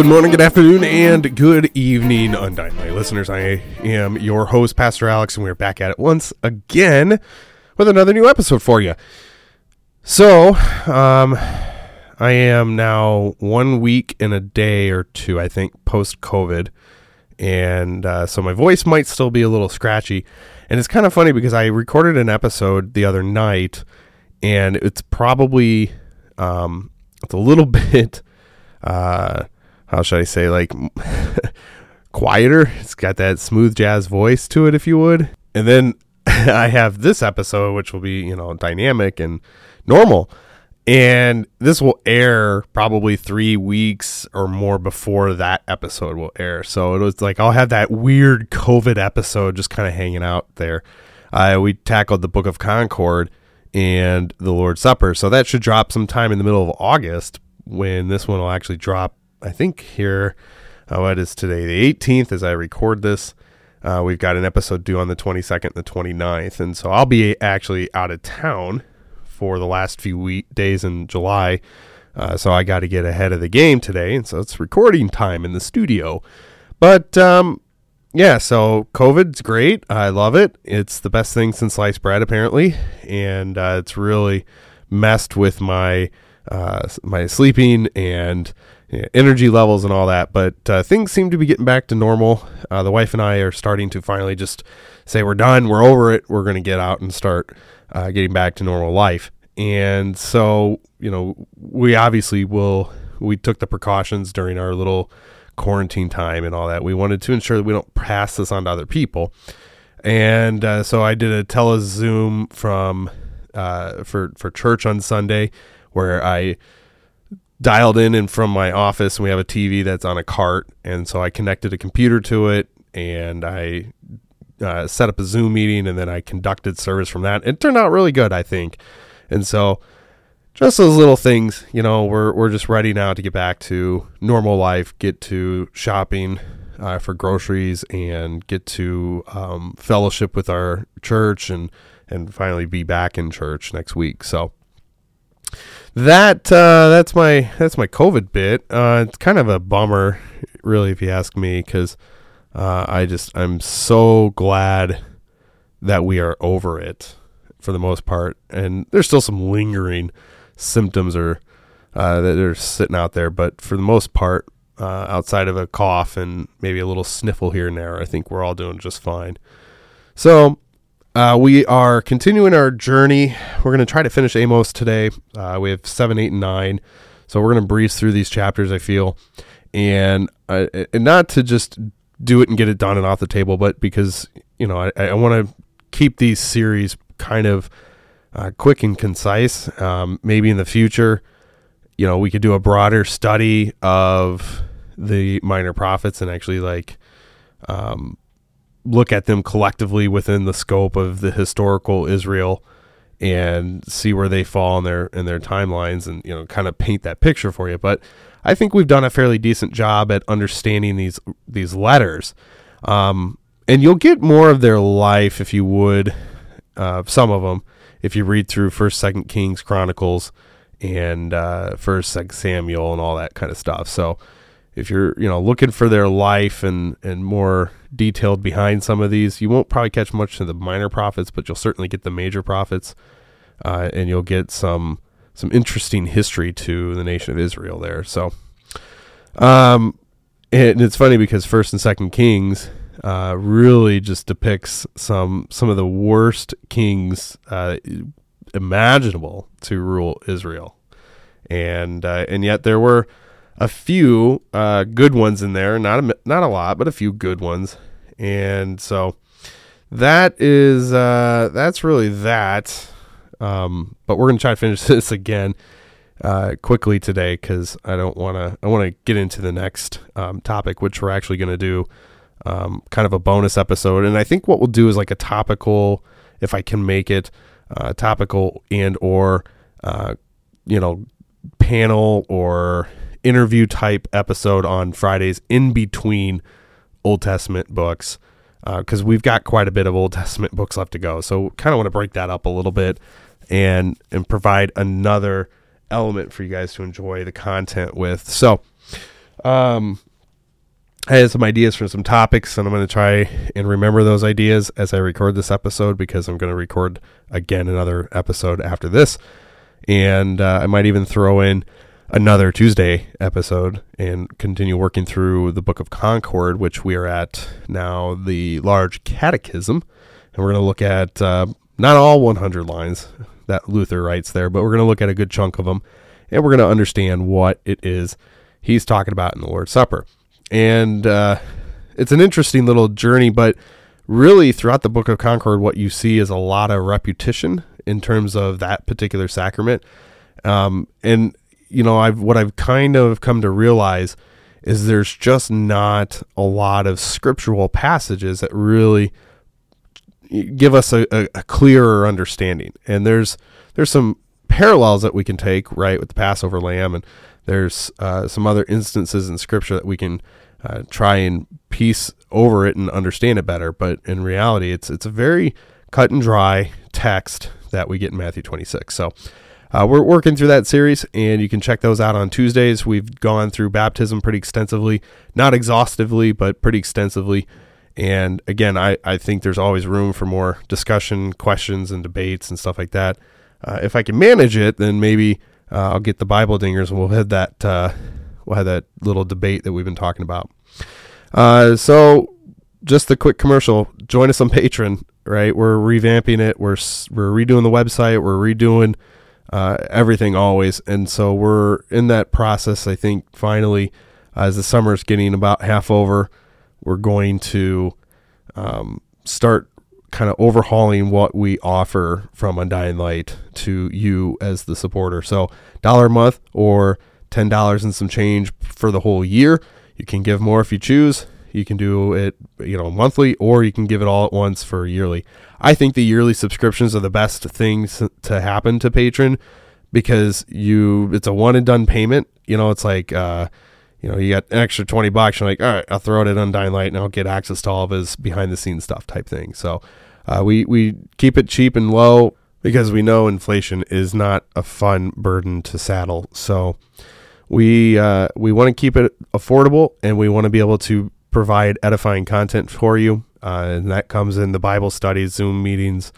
Good morning, good afternoon, and good evening, Undying Light listeners. I am your host, Pastor Alex, and we're back at it once again with another new episode for you. So, um, I am now one week and a day or two, I think, post COVID, and uh, so my voice might still be a little scratchy. And it's kind of funny because I recorded an episode the other night, and it's probably um, it's a little bit. Uh, how should I say, like quieter. It's got that smooth jazz voice to it, if you would. And then I have this episode, which will be, you know, dynamic and normal. And this will air probably three weeks or more before that episode will air. So it was like I'll have that weird COVID episode just kind of hanging out there. Uh, we tackled the Book of Concord and the Lord's Supper. So that should drop sometime in the middle of August when this one will actually drop I think here, uh, what is today, the 18th, as I record this. Uh, we've got an episode due on the 22nd and the 29th. And so I'll be actually out of town for the last few week days in July. Uh, so I got to get ahead of the game today. And so it's recording time in the studio. But um, yeah, so COVID's great. I love it. It's the best thing since sliced bread, apparently. And uh, it's really messed with my uh, my sleeping and yeah, energy levels and all that. But uh, things seem to be getting back to normal. Uh, the wife and I are starting to finally just say we're done, we're over it, we're going to get out and start uh, getting back to normal life. And so, you know, we obviously will. We took the precautions during our little quarantine time and all that. We wanted to ensure that we don't pass this on to other people. And uh, so I did a telezoom from uh, for for church on Sunday, where I dialed in and from my office and we have a TV that's on a cart and so I connected a computer to it and I uh, set up a Zoom meeting and then I conducted service from that. It turned out really good, I think. And so just those little things, you know, we're we're just ready now to get back to normal life, get to shopping uh, for groceries and get to um, fellowship with our church and and finally be back in church next week. So that uh, that's my that's my COVID bit. Uh, it's kind of a bummer, really, if you ask me, because uh, I just I'm so glad that we are over it for the most part, and there's still some lingering symptoms or uh, that are sitting out there, but for the most part, uh, outside of a cough and maybe a little sniffle here and there, I think we're all doing just fine. So uh, we are continuing our journey. We're going to try to finish Amos today. Uh, we have seven, eight, and nine. So we're going to breeze through these chapters, I feel. And, uh, and not to just do it and get it done and off the table, but because, you know, I, I want to keep these series kind of uh, quick and concise. Um, maybe in the future, you know, we could do a broader study of the minor prophets and actually like um, look at them collectively within the scope of the historical Israel and see where they fall in their in their timelines and you know kind of paint that picture for you. But I think we've done a fairly decent job at understanding these these letters. Um, and you'll get more of their life if you would uh, some of them if you read through First, Second Kings, Chronicles, and uh, First, Second Samuel, and all that kind of stuff. So if you're you know looking for their life and and more detailed behind some of these, you won't probably catch much of the minor prophets, but you'll certainly get the major prophets, uh, and you'll get some some interesting history to the nation of Israel there. So, um, and it's funny because First and Second Kings uh, really just depicts some some of the worst kings uh, imaginable to rule Israel, and uh, and yet there were a few uh, good ones in there, not a, not a lot, but a few good ones, and so that is uh, that's really that. Um, but we're gonna try to finish this again uh, quickly today because I don't want to. I want to get into the next um, topic, which we're actually to do um, kind of a bonus episode. And I think what we'll do is like a topical, if I can make it, uh, topical and or uh, you know panel or interview type episode on Fridays in between Old Testament books because uh, we've got quite a bit of Old Testament books left to go. So kind of want to break that up a little bit and and provide another element for you guys to enjoy the content with. So um I had some ideas for some topics, and I'm going to try and remember those ideas as I record this episode because I'm going to record again another episode after this. And uh, I might even throw in another Tuesday episode and continue working through the Book of Concord, which we are at now, the Large Catechism. And we're going to look at uh, not all 100 lines that Luther writes there, but we're going to look at a good chunk of them. And we're going to understand what it is he's talking about in the Lord's Supper and uh, it's an interesting little journey. But really, throughout the Book of Concord, what you see is a lot of repetition in terms of that particular sacrament. Um, and you know, I've what I've kind of come to realize is there's just not a lot of scriptural passages that really give us a, a, a clearer understanding. And there's there's some parallels that we can take right with the Passover lamb and there's uh, some other instances in Scripture that we can uh, try and piece over it and understand it better. But in reality, it's it's a very cut and dry text that we get in Matthew 26. So uh, we're working through that series, and you can check those out on Tuesdays. We've gone through baptism pretty extensively, not exhaustively, but pretty extensively. And again, I, I think there's always room for more discussion, questions, and debates and stuff like that. Uh, if I can manage it, then maybe uh, I'll get the Bible dingers and we'll have that uh, we'll have that little debate that we've been talking about. Uh, so just a quick commercial. Join us on Patreon. Right, we're revamping it. We're we're redoing the website. We're redoing uh, everything always, and so we're in that process. I think finally, as the summer's getting about half over, we're going to um, start kind of overhauling what we offer from Undying Light to you as the supporter. So, dollar a month or ten dollars and some change for the whole year. You can give more if you choose. You can do it, you know, monthly, or you can give it all at once for yearly. I think the yearly subscriptions are the best things to happen to Patreon because you it's a one and done payment. You know, it's like uh, you know, you got an extra 20 bucks. You're like, all right, I'll throw it at Undying Light and I'll get access to all of his behind the scenes stuff type thing. So uh, we, we keep it cheap and low because we know inflation is not a fun burden to saddle. So we, uh, we want to keep it affordable and we want to be able to provide edifying content for you. Uh, and that comes in the Bible studies, Zoom meetings,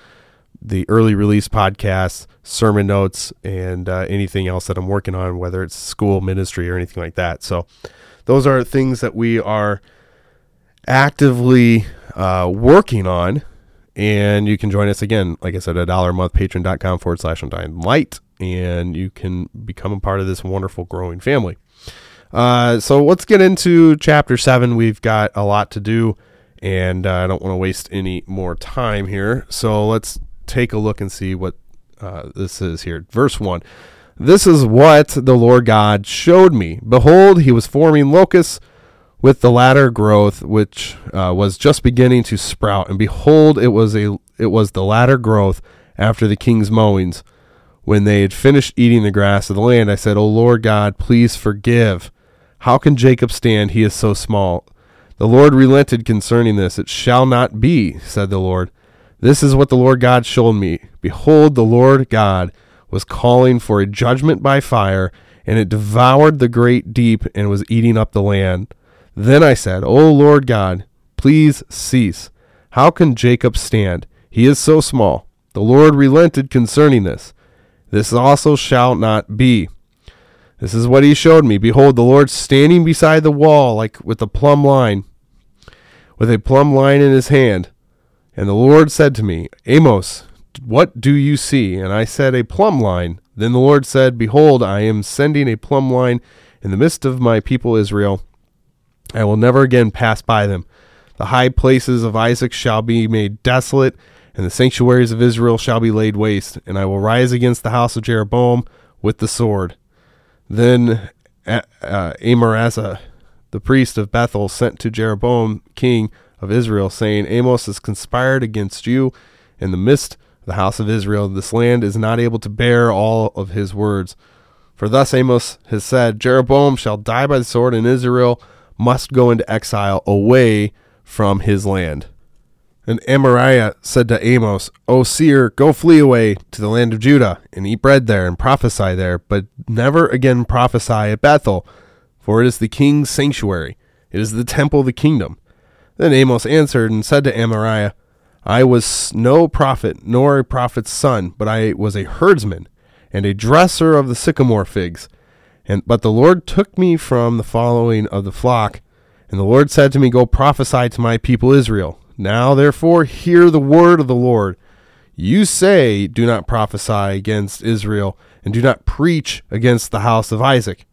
the early release podcasts, sermon notes, and uh, anything else that I'm working on, whether it's school ministry or anything like that. So, those are things that we are actively uh, working on. And you can join us again, like I said, a dollar a month, patreon.com forward slash undying light, and you can become a part of this wonderful growing family. Uh, so let's get into chapter seven. We've got a lot to do, and uh, I don't want to waste any more time here. So let's take a look and see what uh, this is here. Verse 1 This is what the Lord God showed me. Behold, he was forming locusts with the latter growth, which uh, was just beginning to sprout. And behold, it was a it was the latter growth after the king's mowings. When they had finished eating the grass of the land, I said, O Lord God, please forgive. How can Jacob stand? He is so small. The Lord relented concerning this. It shall not be, said the Lord. This is what the Lord God showed me. Behold, the Lord God was calling for a judgment by fire, and it devoured the great deep and was eating up the land. Then I said, O Lord God, please cease. How can Jacob stand? He is so small. The Lord relented concerning this. This also shall not be. This is what he showed me. Behold, the Lord standing beside the wall, like with a plumb line, with a plumb line in his hand. And the Lord said to me, Amos, what do you see? And I said, A plumb line. Then the Lord said, Behold, I am sending a plumb line in the midst of my people Israel. I will never again pass by them. The high places of Isaac shall be made desolate, and the sanctuaries of Israel shall be laid waste. And I will rise against the house of Jeroboam with the sword. Then uh, Amaziah, the priest of Bethel, sent to Jeroboam, king of Israel, saying, Amos has conspired against you in the midst of the house of Israel. This land is not able to bear all of his words. For thus Amos has said, Jeroboam shall die by the sword, and Israel must go into exile away from his land. And Amaziah said to Amos, O seer, go flee away to the land of Judah, and eat bread there, and prophesy there, but never again prophesy at Bethel, for it is the king's sanctuary, it is the temple of the kingdom. Then Amos answered and said to Amaziah, I was no prophet, nor a prophet's son, but I was a herdsman, and a dresser of the sycamore figs. And but the Lord took me from the following of the flock, and the Lord said to me, Go prophesy to my people Israel. Now therefore hear the word of the Lord. You say, Do not prophesy against Israel, and do not preach against the house of Isaac.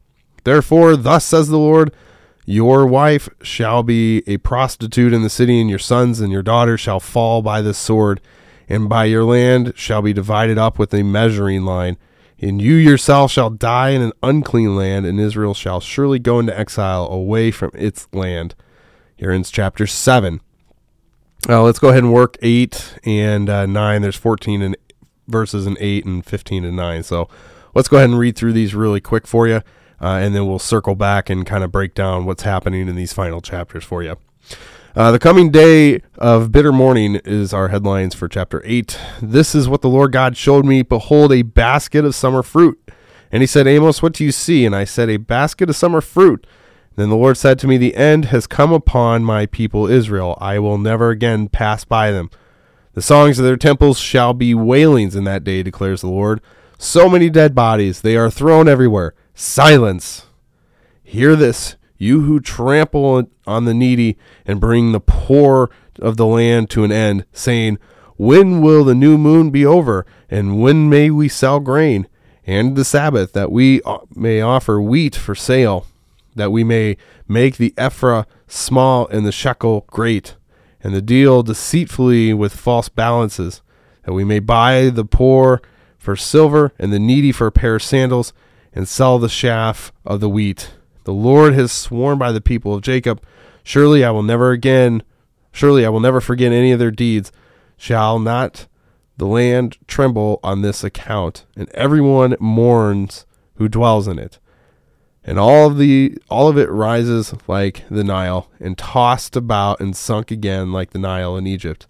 Therefore, thus says the Lord, Your wife shall be a prostitute in the city, and your sons and your daughters shall fall by the sword, and by your land shall be divided up with a measuring line and you yourself shall die in an unclean land, and Israel shall surely go into exile away from its land. Here ends chapter 7. Uh, let's go ahead and work 8 and uh, 9. There's 14 and verses in 8 and 15 and 9. So let's go ahead and read through these really quick for you, uh, and then we'll circle back and kind of break down what's happening in these final chapters for you. Uh, the coming day of bitter mourning is our headlines for chapter 8. This is what the Lord God showed me. Behold, a basket of summer fruit. And he said, Amos, what do you see? And I said, A basket of summer fruit. Then the Lord said to me, The end has come upon my people Israel. I will never again pass by them. The songs of their temples shall be wailings in that day, declares the Lord. So many dead bodies, they are thrown everywhere. Silence. Hear this, you who trample on the needy and bring the poor of the land to an end, saying, When will the new moon be over? And when may we sell grain? And the Sabbath, that we may offer wheat for sale, that we may make the ephah small and the shekel great, and the deal deceitfully with false balances, that we may buy the poor for silver and the needy for a pair of sandals, and sell the chaff of the wheat the Lord has sworn by the people of Jacob, surely I will never again, surely I will never forget any of their deeds. Shall not the land tremble on this account, and everyone mourns who dwells in it. And all of the all of it rises like the Nile, and tossed about and sunk again like the Nile in Egypt.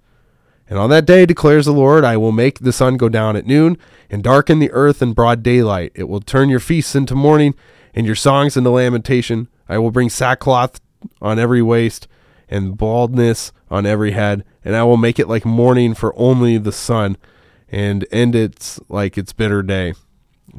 And on that day declares the Lord, I will make the sun go down at noon, and darken the earth in broad daylight. It will turn your feasts into mourning, and your songs into lamentation. I will bring sackcloth on every waist and baldness on every head, and I will make it like mourning for only the son, and end it like its bitter day.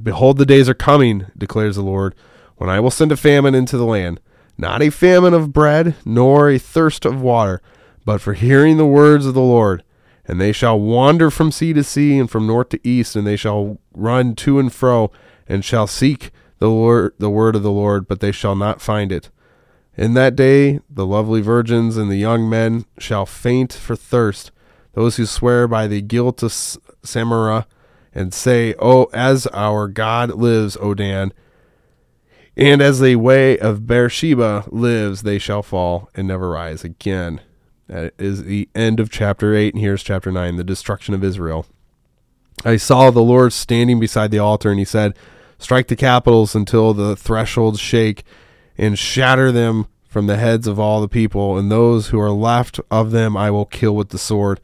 Behold, the days are coming, declares the Lord, when I will send a famine into the land, not a famine of bread, nor a thirst of water, but for hearing the words of the Lord. And they shall wander from sea to sea and from north to east, and they shall run to and fro, and shall seek the word, the word of the Lord, but they shall not find it. In that day, the lovely virgins and the young men shall faint for thirst. Those who swear by the guilt of Samaria and say, "Oh, as our God lives, O Dan, and as the way of Beersheba lives, they shall fall and never rise again." That is the end of chapter 8, and here's chapter 9 the destruction of Israel. I saw the Lord standing beside the altar, and he said, Strike the capitals until the thresholds shake, and shatter them from the heads of all the people, and those who are left of them I will kill with the sword.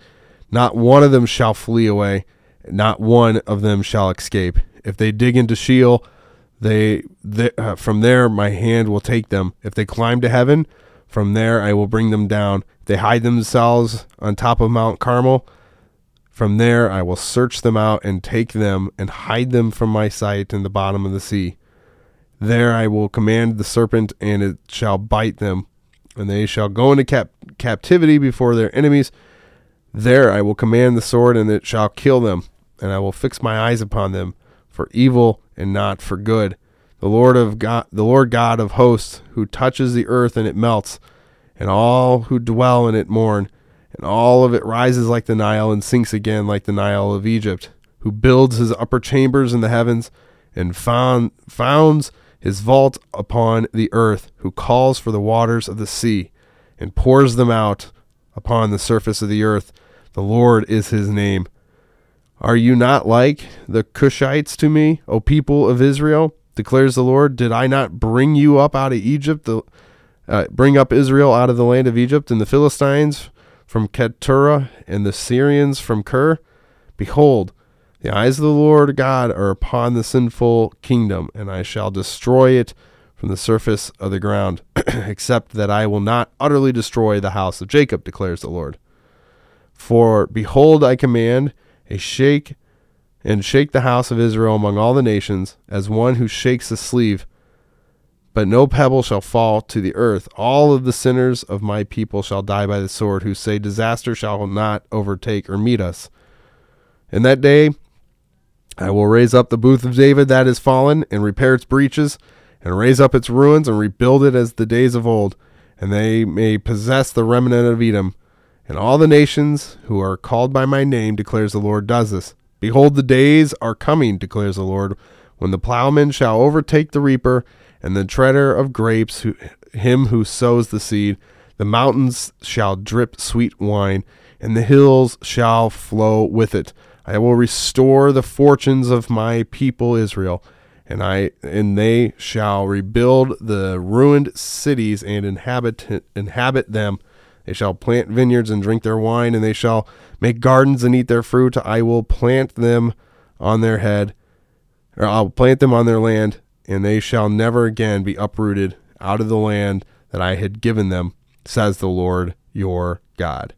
Not one of them shall flee away, not one of them shall escape. If they dig into Sheol, they, they uh, from there my hand will take them. If they climb to heaven, from there I will bring them down. If they hide themselves on top of Mount Carmel, from there I will search them out and take them and hide them from my sight in the bottom of the sea. There I will command the serpent, and it shall bite them, and they shall go into cap- captivity before their enemies. There I will command the sword, and it shall kill them, and I will fix my eyes upon them for evil and not for good. The Lord of God, the Lord God of hosts, who touches the earth and it melts, and all who dwell in it mourn, and all of it rises like the Nile and sinks again like the Nile of Egypt, who builds his upper chambers in the heavens and found, founds his vault upon the earth, who calls for the waters of the sea and pours them out upon the surface of the earth. The Lord is his name. Are you not like the Cushites to me, O people of Israel? Declares the Lord. Did I not bring you up out of Egypt, the, uh, bring up Israel out of the land of Egypt, and the Philistines from Keturah, and the Syrians from Kir? Behold, the eyes of the Lord God are upon the sinful kingdom, and I shall destroy it from the surface of the ground, except that I will not utterly destroy the house of Jacob, declares the Lord. For behold, I command a shake and shake the house of Israel among all the nations, as one who shakes a sleeve. But no pebble shall fall to the earth. All of the sinners of my people shall die by the sword, who say, Disaster shall not overtake or meet us. In that day I will raise up the booth of David that is fallen, and repair its breaches, and raise up its ruins, and rebuild it as the days of old, and they may possess the remnant of Edom. And all the nations who are called by my name, declares the Lord, does this. Behold, the days are coming, declares the Lord, when the plowman shall overtake the reaper, and the treader of grapes, who, him who sows the seed. The mountains shall drip sweet wine, and the hills shall flow with it. I will restore the fortunes of my people Israel, and I and they shall rebuild the ruined cities and inhabit inhabit them. They shall plant vineyards and drink their wine, and they shall make gardens and eat their fruit. I will plant them on their head, or I'll plant them on their land, and they shall never again be uprooted out of the land that I had given them, says the Lord your God.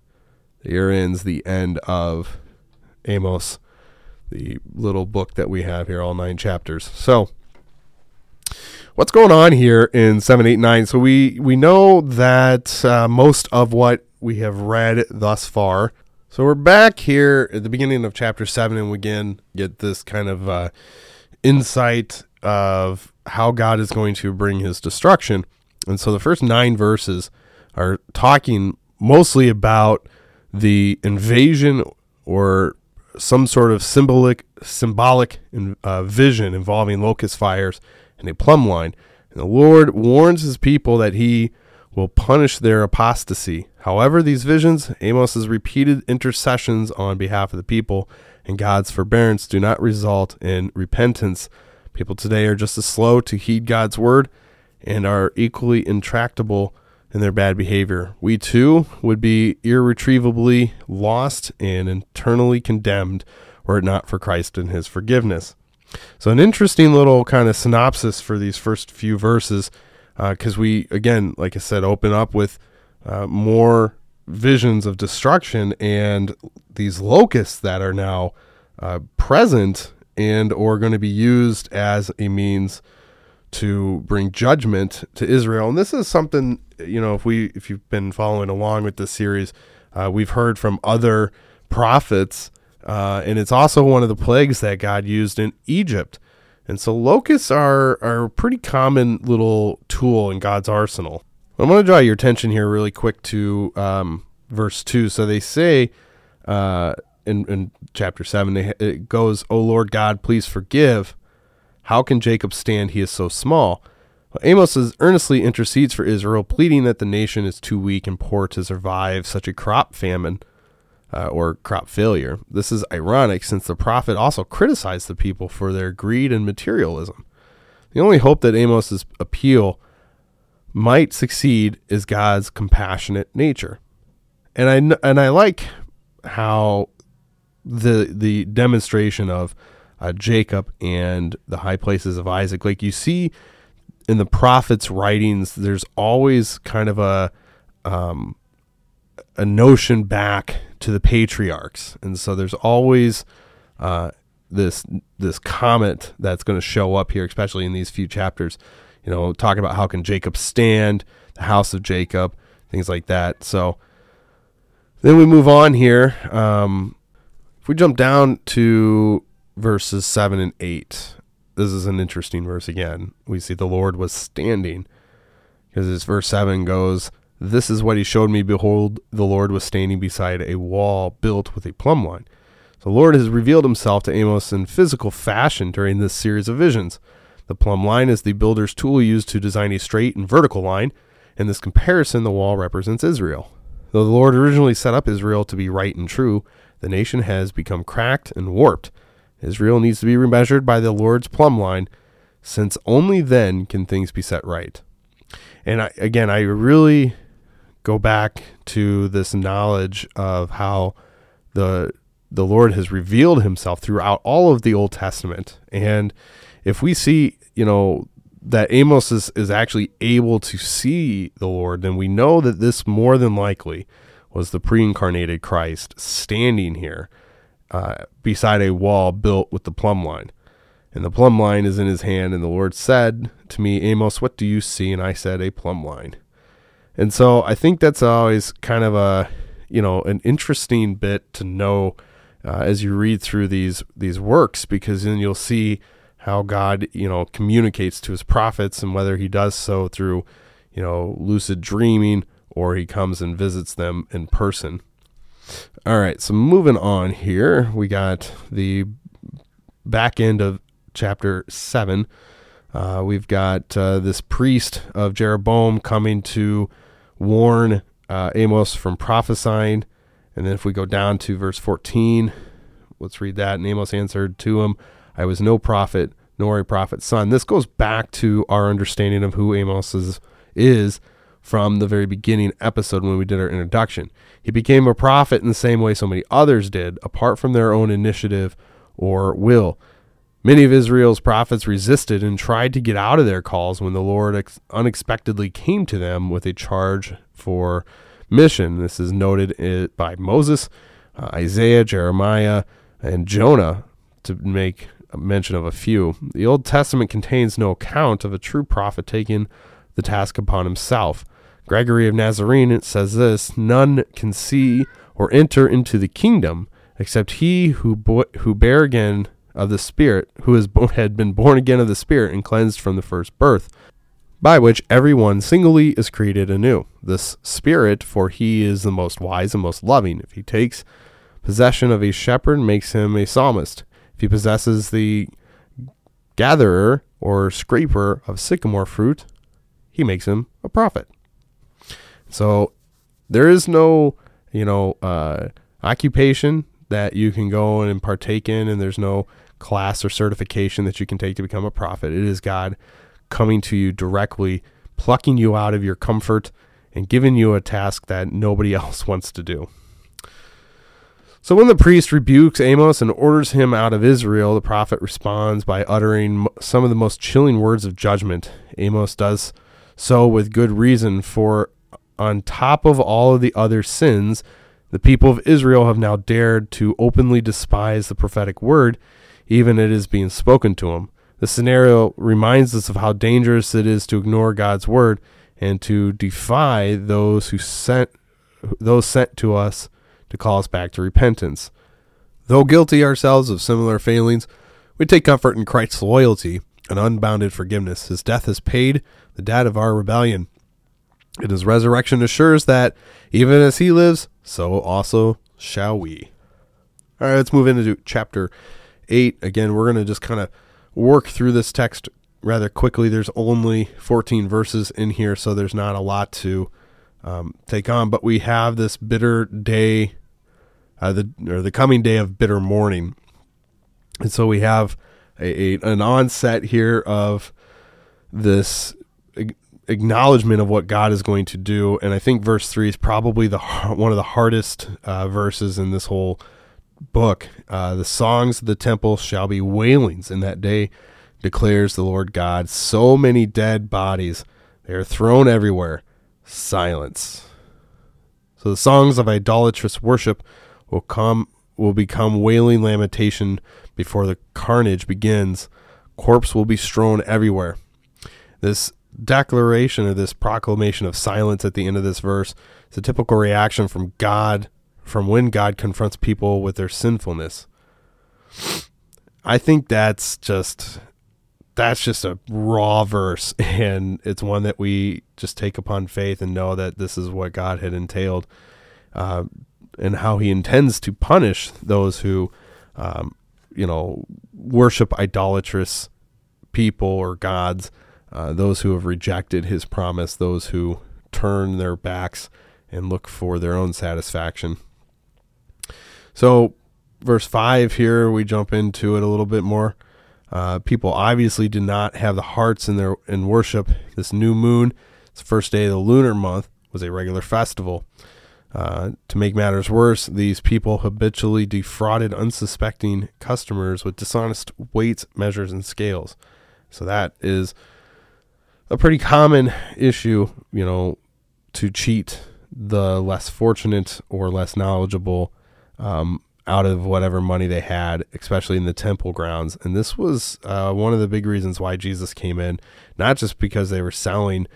Here ends the end of Amos, the little book that we have here, all nine chapters. So, what's going on here in 789? So, we, we know that uh, most of what we have read thus far. So, we're back here at the beginning of chapter 7, and we again get this kind of uh, insight of how God is going to bring his destruction. And so, the first nine verses are talking mostly about the invasion or some sort of symbolic symbolic uh, vision involving locust fires and a plumb line. And the Lord warns his people that he will punish their apostasy. However, these visions, Amos's repeated intercessions on behalf of the people, and God's forbearance do not result in repentance. People today are just as slow to heed God's word and are equally intractable in their bad behavior. We too would be irretrievably lost and eternally condemned were it not for Christ and his forgiveness. So, an interesting little kind of synopsis for these first few verses, because uh, we, again, like I said, open up with uh, more visions of destruction and these locusts that are now uh, present and or going to be used as a means to bring judgment to Israel. And this is something, you know, if we if you've been following along with this series, uh, we've heard from other prophets, uh, and it's also one of the plagues that God used in Egypt. And so locusts are are a pretty common little tool in God's arsenal. I want to draw your attention here really quick to um, verse two. So they say. Uh, in, in chapter 7 it goes oh lord god please forgive how can Jacob stand? He is so small. Well, Amos earnestly intercedes for Israel, pleading that the nation is too weak and poor to survive such a crop famine. Uh, or crop failure. This is ironic since the prophet also criticized the people for their greed and materialism. The only hope that Amos's appeal might succeed is God's compassionate nature. And I and I like how the the demonstration of uh, Jacob and the high places of Isaac like you see in the prophets writings there's always kind of a um, a notion back to the patriarchs, and so there's always uh, this this comment that's going to show up here, especially in these few chapters. You know, talking about how can Jacob stand, the house of Jacob, things like that. So then we move on here. Um, if we jump down to verses seven and eight, this is an interesting verse again. We see the Lord was standing because this verse seven goes. This is what he showed me. Behold, the Lord was standing beside a wall built with a plumb line. The Lord has revealed himself to Amos in physical fashion during this series of visions. The plumb line is the builder's tool used to design a straight and vertical line. In this comparison, the wall represents Israel. Though the Lord originally set up Israel to be right and true, the nation has become cracked and warped. Israel needs to be remeasured by the Lord's plumb line, since only then can things be set right. And I, again, I really go back to this knowledge of how the the Lord has revealed himself throughout all of the Old Testament. And if we see, you know, that Amos is, is actually able to see the Lord, then we know that this more than likely was the pre incarnated Christ standing here uh, beside a wall built with the plumb line. And the plumb line is in his hand. And the Lord said to me, Amos, what do you see? And I said, A plumb line. And so I think that's always kind of a, you know, an interesting bit to know uh, as you read through these these works, because then you'll see how God, you know, communicates to his prophets and whether he does so through, you know, lucid dreaming or he comes and visits them in person. All right, so moving on here, we got the back end of chapter 7. Uh, we've got uh, this priest of Jeroboam coming to warn uh, Amos from prophesying. And then if we go down to verse 14, let's read that. And Amos answered to him, I was no prophet, nor a prophet's son. This goes back to our understanding of who Amos is, is from the very beginning episode when we did our introduction. He became a prophet in the same way so many others did, apart from their own initiative or will. Many of Israel's prophets resisted and tried to get out of their calls when the Lord ex- unexpectedly came to them with a charge for mission. This is noted by Moses, uh, Isaiah, Jeremiah, and Jonah, to make mention of a few. The Old Testament contains no account of a true prophet taking the task upon himself. Gregory of Nazarene says this None can see or enter into the kingdom except he who, bo- who bear again of the Spirit, who bo- had been born again of the Spirit and cleansed from the first birth, by which every one singly is created anew. This Spirit, for he is the most wise and most loving. If he takes possession of a shepherd, makes him a psalmist. If he possesses the gatherer or scraper of sycamore fruit, he makes him a prophet. So there is no, you know, uh, occupation that you can go and partake in, and there's no class or certification that you can take to become a prophet. It is God coming to you directly, plucking you out of your comfort, and giving you a task that nobody else wants to do. So when the priest rebukes Amos and orders him out of Israel, the prophet responds by uttering some of the most chilling words of judgment. Amos does so with good reason, for on top of all of the other sins, the people of Israel have now dared to openly despise the prophetic word, even it is being spoken to them. The scenario reminds us of how dangerous it is to ignore God's word and to defy those who sent those sent to us to call us back to repentance. Though guilty ourselves of similar failings, we take comfort in Christ's loyalty and unbounded forgiveness. His death has paid the debt of our rebellion. And his resurrection assures that even as he lives, so also shall we. All right, let's move into chapter 8. Again, we're going to just kind of work through this text rather quickly. There's only 14 verses in here, so there's not a lot to um, take on. But we have this bitter day uh, the or the coming day of bitter mourning. And so we have a, a an onset here of this acknowledgement of what God is going to do, and I think verse three is probably the one of the hardest uh, verses in this whole book. Uh, the songs of the temple shall be wailings in that day, declares the Lord God. So many dead bodies, they are thrown everywhere. Silence. So the songs of idolatrous worship will come will become wailing lamentation before the carnage begins. Corpse will be strewn everywhere. This declaration or this proclamation of silence at the end of this verse is a typical reaction from God from when God confronts people with their sinfulness. I think that's just that's just a raw verse and it's one that we just take upon faith and know that this is what God had entailed. Uh, and how he intends to punish those who, um, you know, worship idolatrous people or gods, uh, those who have rejected his promise, those who turn their backs and look for their own satisfaction. So, verse 5 here, we jump into it a little bit more. Uh, people obviously did not have the hearts in their in worship. This new moon, it's the first day of the lunar month, was a regular festival. Uh, to make matters worse, these people habitually defrauded unsuspecting customers with dishonest weights, measures, and scales. So that is a pretty common issue, you know, to cheat the less fortunate or less knowledgeable um, out of whatever money they had, especially in the temple grounds. And this was uh, one of the big reasons why Jesus came in, not just because they were selling,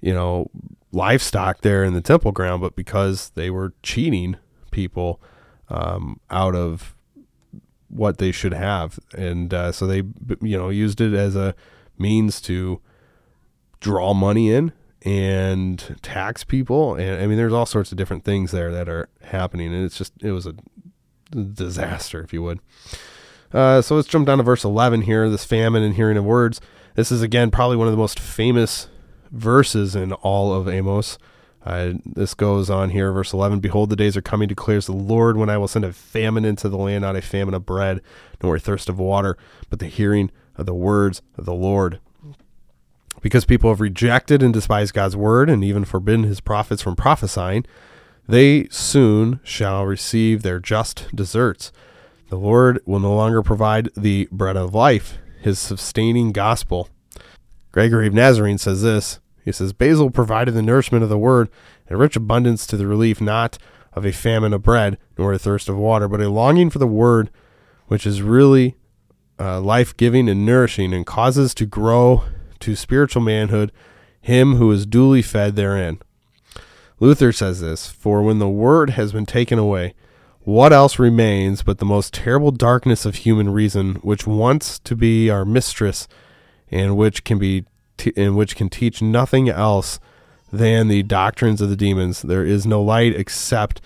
you know, livestock there in the temple ground, but because they were cheating people um, out of what they should have, and uh, so they you know used it as a means to draw money in and tax people, and I mean there's all sorts of different things there that are happening, and it's just it was a disaster, if you would. Uh, so let's jump down to verse 11 here. This famine and hearing of words. This is again probably one of the most famous verses in all of Amos. Uh, this goes on here, verse 11 Behold, the days are coming, declares the Lord, when I will send a famine into the land, not a famine of bread, nor a thirst of water, but the hearing of the words of the Lord. Because people have rejected and despised God's word, and even forbidden his prophets from prophesying, they soon shall receive their just deserts. The Lord will no longer provide the bread of life, his sustaining gospel. Gregory of Nazarene says this he says, Basil provided the nourishment of the word and rich abundance to the relief not of a famine of bread, nor a thirst of water, but a longing for the word, which is really uh, life giving and nourishing, and causes to grow to spiritual manhood him who is duly fed therein. Luther says this For when the word has been taken away, what else remains but the most terrible darkness of human reason, which wants to be our mistress, and which can be in which can teach nothing else than the doctrines of the demons. There is no light except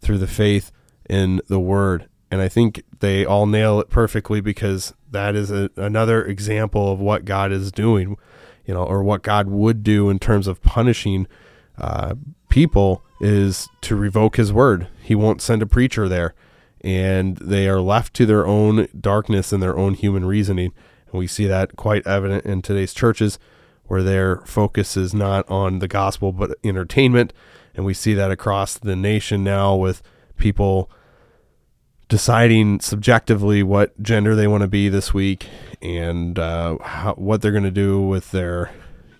through the faith in the word. And I think they all nail it perfectly because that is a, another example of what God is doing, you know, or what God would do in terms of punishing uh, people is to revoke his word. He won't send a preacher there. And they are left to their own darkness and their own human reasoning. And we see that quite evident in today's churches where their focus is not on the gospel but entertainment. And we see that across the nation now with people deciding subjectively what gender they want to be this week and uh, how, what they're going to do with their,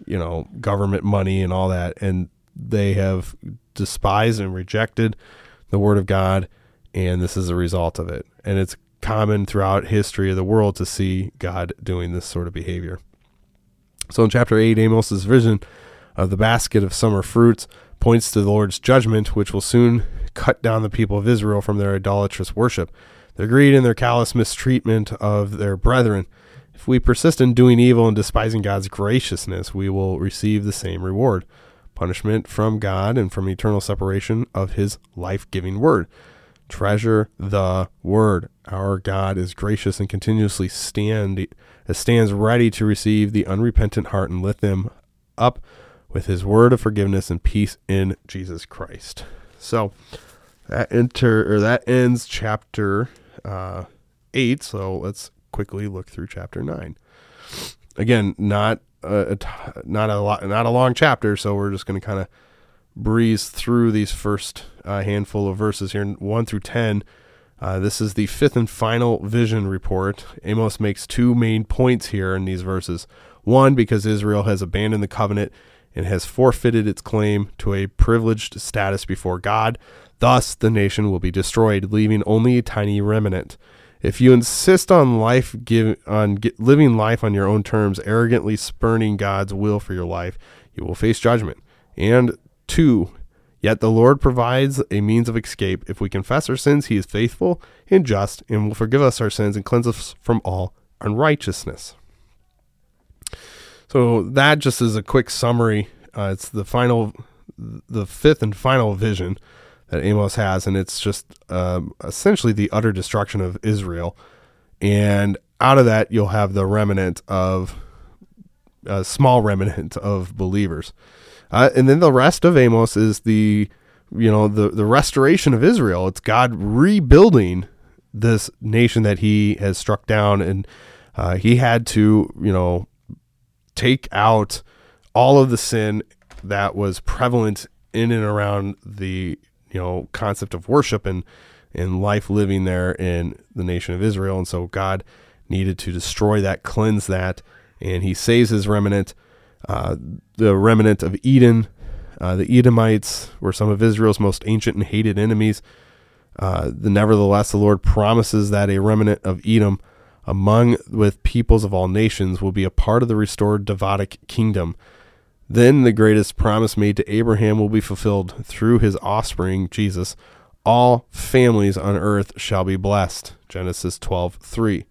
you know, government money and all that. And they have despised and rejected the word of God. And this is a result of it. And it's common throughout history of the world to see God doing this sort of behavior. So in chapter 8, Amos's vision of the basket of summer fruits points to the Lord's judgment, which will soon cut down the people of Israel from their idolatrous worship, their greed, and their callous mistreatment of their brethren. If we persist in doing evil and despising God's graciousness, we will receive the same reward punishment from God and from eternal separation of his life giving word. Treasure the word. Our God is gracious and continuously stand stands ready to receive the unrepentant heart and lift them up with his word of forgiveness and peace in Jesus Christ. So that enter or that ends chapter uh, eight. So let's quickly look through chapter nine. Again, not a, not a lot, not a long chapter, so we're just going to kind of breeze through these first uh, handful of verses here, one through ten. Uh, this is the fifth and final vision report. Amos makes two main points here in these verses. One, because Israel has abandoned the covenant and has forfeited its claim to a privileged status before God. Thus, the nation will be destroyed, leaving only a tiny remnant. If you insist on life give, on get, living life on your own terms, arrogantly spurning God's will for your life, you will face judgment. And two, yet the Lord provides a means of escape. If we confess our sins, he is faithful and just and will forgive us our sins and cleanse us from all unrighteousness. So that just is a quick summary. Uh, it's the final, the fifth and final vision that Amos has, and it's just um, essentially the utter destruction of Israel. And out of that, you'll have the remnant of a small remnant of believers, uh, and then the rest of Amos is the you know the the restoration of Israel. It's God rebuilding this nation that He has struck down, and uh, He had to you know take out all of the sin that was prevalent in and around the you know concept of worship and and life living there in the nation of Israel and so God needed to destroy that cleanse that and he saves his remnant uh, the remnant of Edom. uh, the Edomites were some of Israel's most ancient and hated enemies uh, the nevertheless the Lord promises that a remnant of Edom among with peoples of all nations will be a part of the restored Davidic kingdom. Then the greatest promise made to Abraham will be fulfilled through his offspring, Jesus. All families on earth shall be blessed. Genesis 12:3.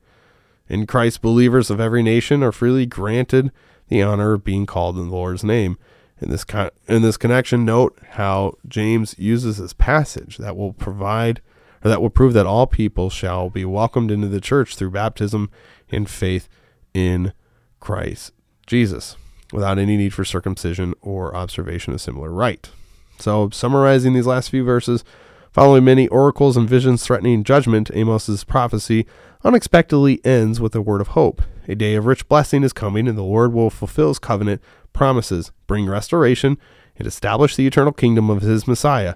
In Christ, believers of every nation are freely granted the honor of being called in the Lord's name. In this con- in this connection, note how James uses this passage that will provide or that will prove that all people shall be welcomed into the church through baptism and faith in Christ Jesus, without any need for circumcision or observation of similar rite. So, summarizing these last few verses, following many oracles and visions threatening judgment, Amos's prophecy unexpectedly ends with a word of hope. A day of rich blessing is coming, and the Lord will fulfill his covenant promises, bring restoration, and establish the eternal kingdom of his Messiah.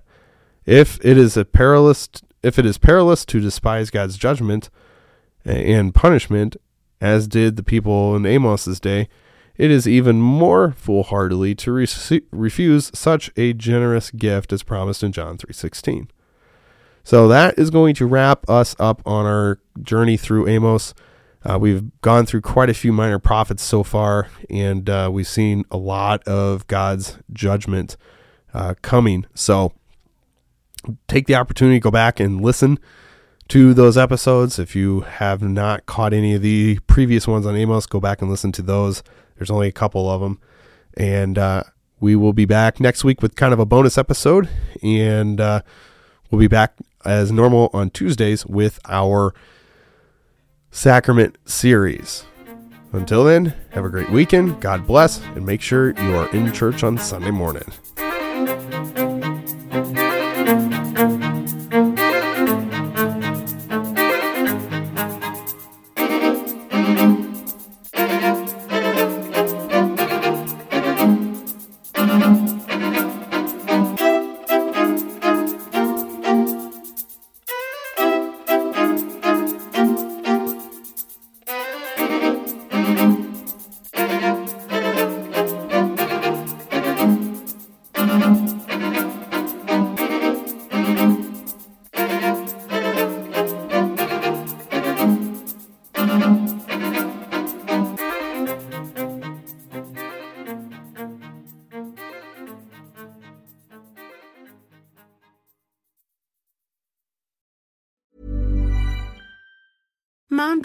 If it is a perilous if it is perilous to despise God's judgment and punishment, as did the people in Amos's day, it is even more foolhardily to re- refuse such a generous gift as promised in John 3:16. So that is going to wrap us up on our journey through Amos. Uh, we've gone through quite a few minor prophets so far, and uh, we've seen a lot of God's judgment uh, coming. So take the opportunity to go back and listen to those episodes. If you have not caught any of the previous ones on Amos, go back and listen to those. There's only a couple of them. And uh, we will be back next week with kind of a bonus episode. And uh, we'll be back as normal on Tuesdays with our sacrament series. Until then, have a great weekend. God bless, and make sure you are in church on Sunday morning.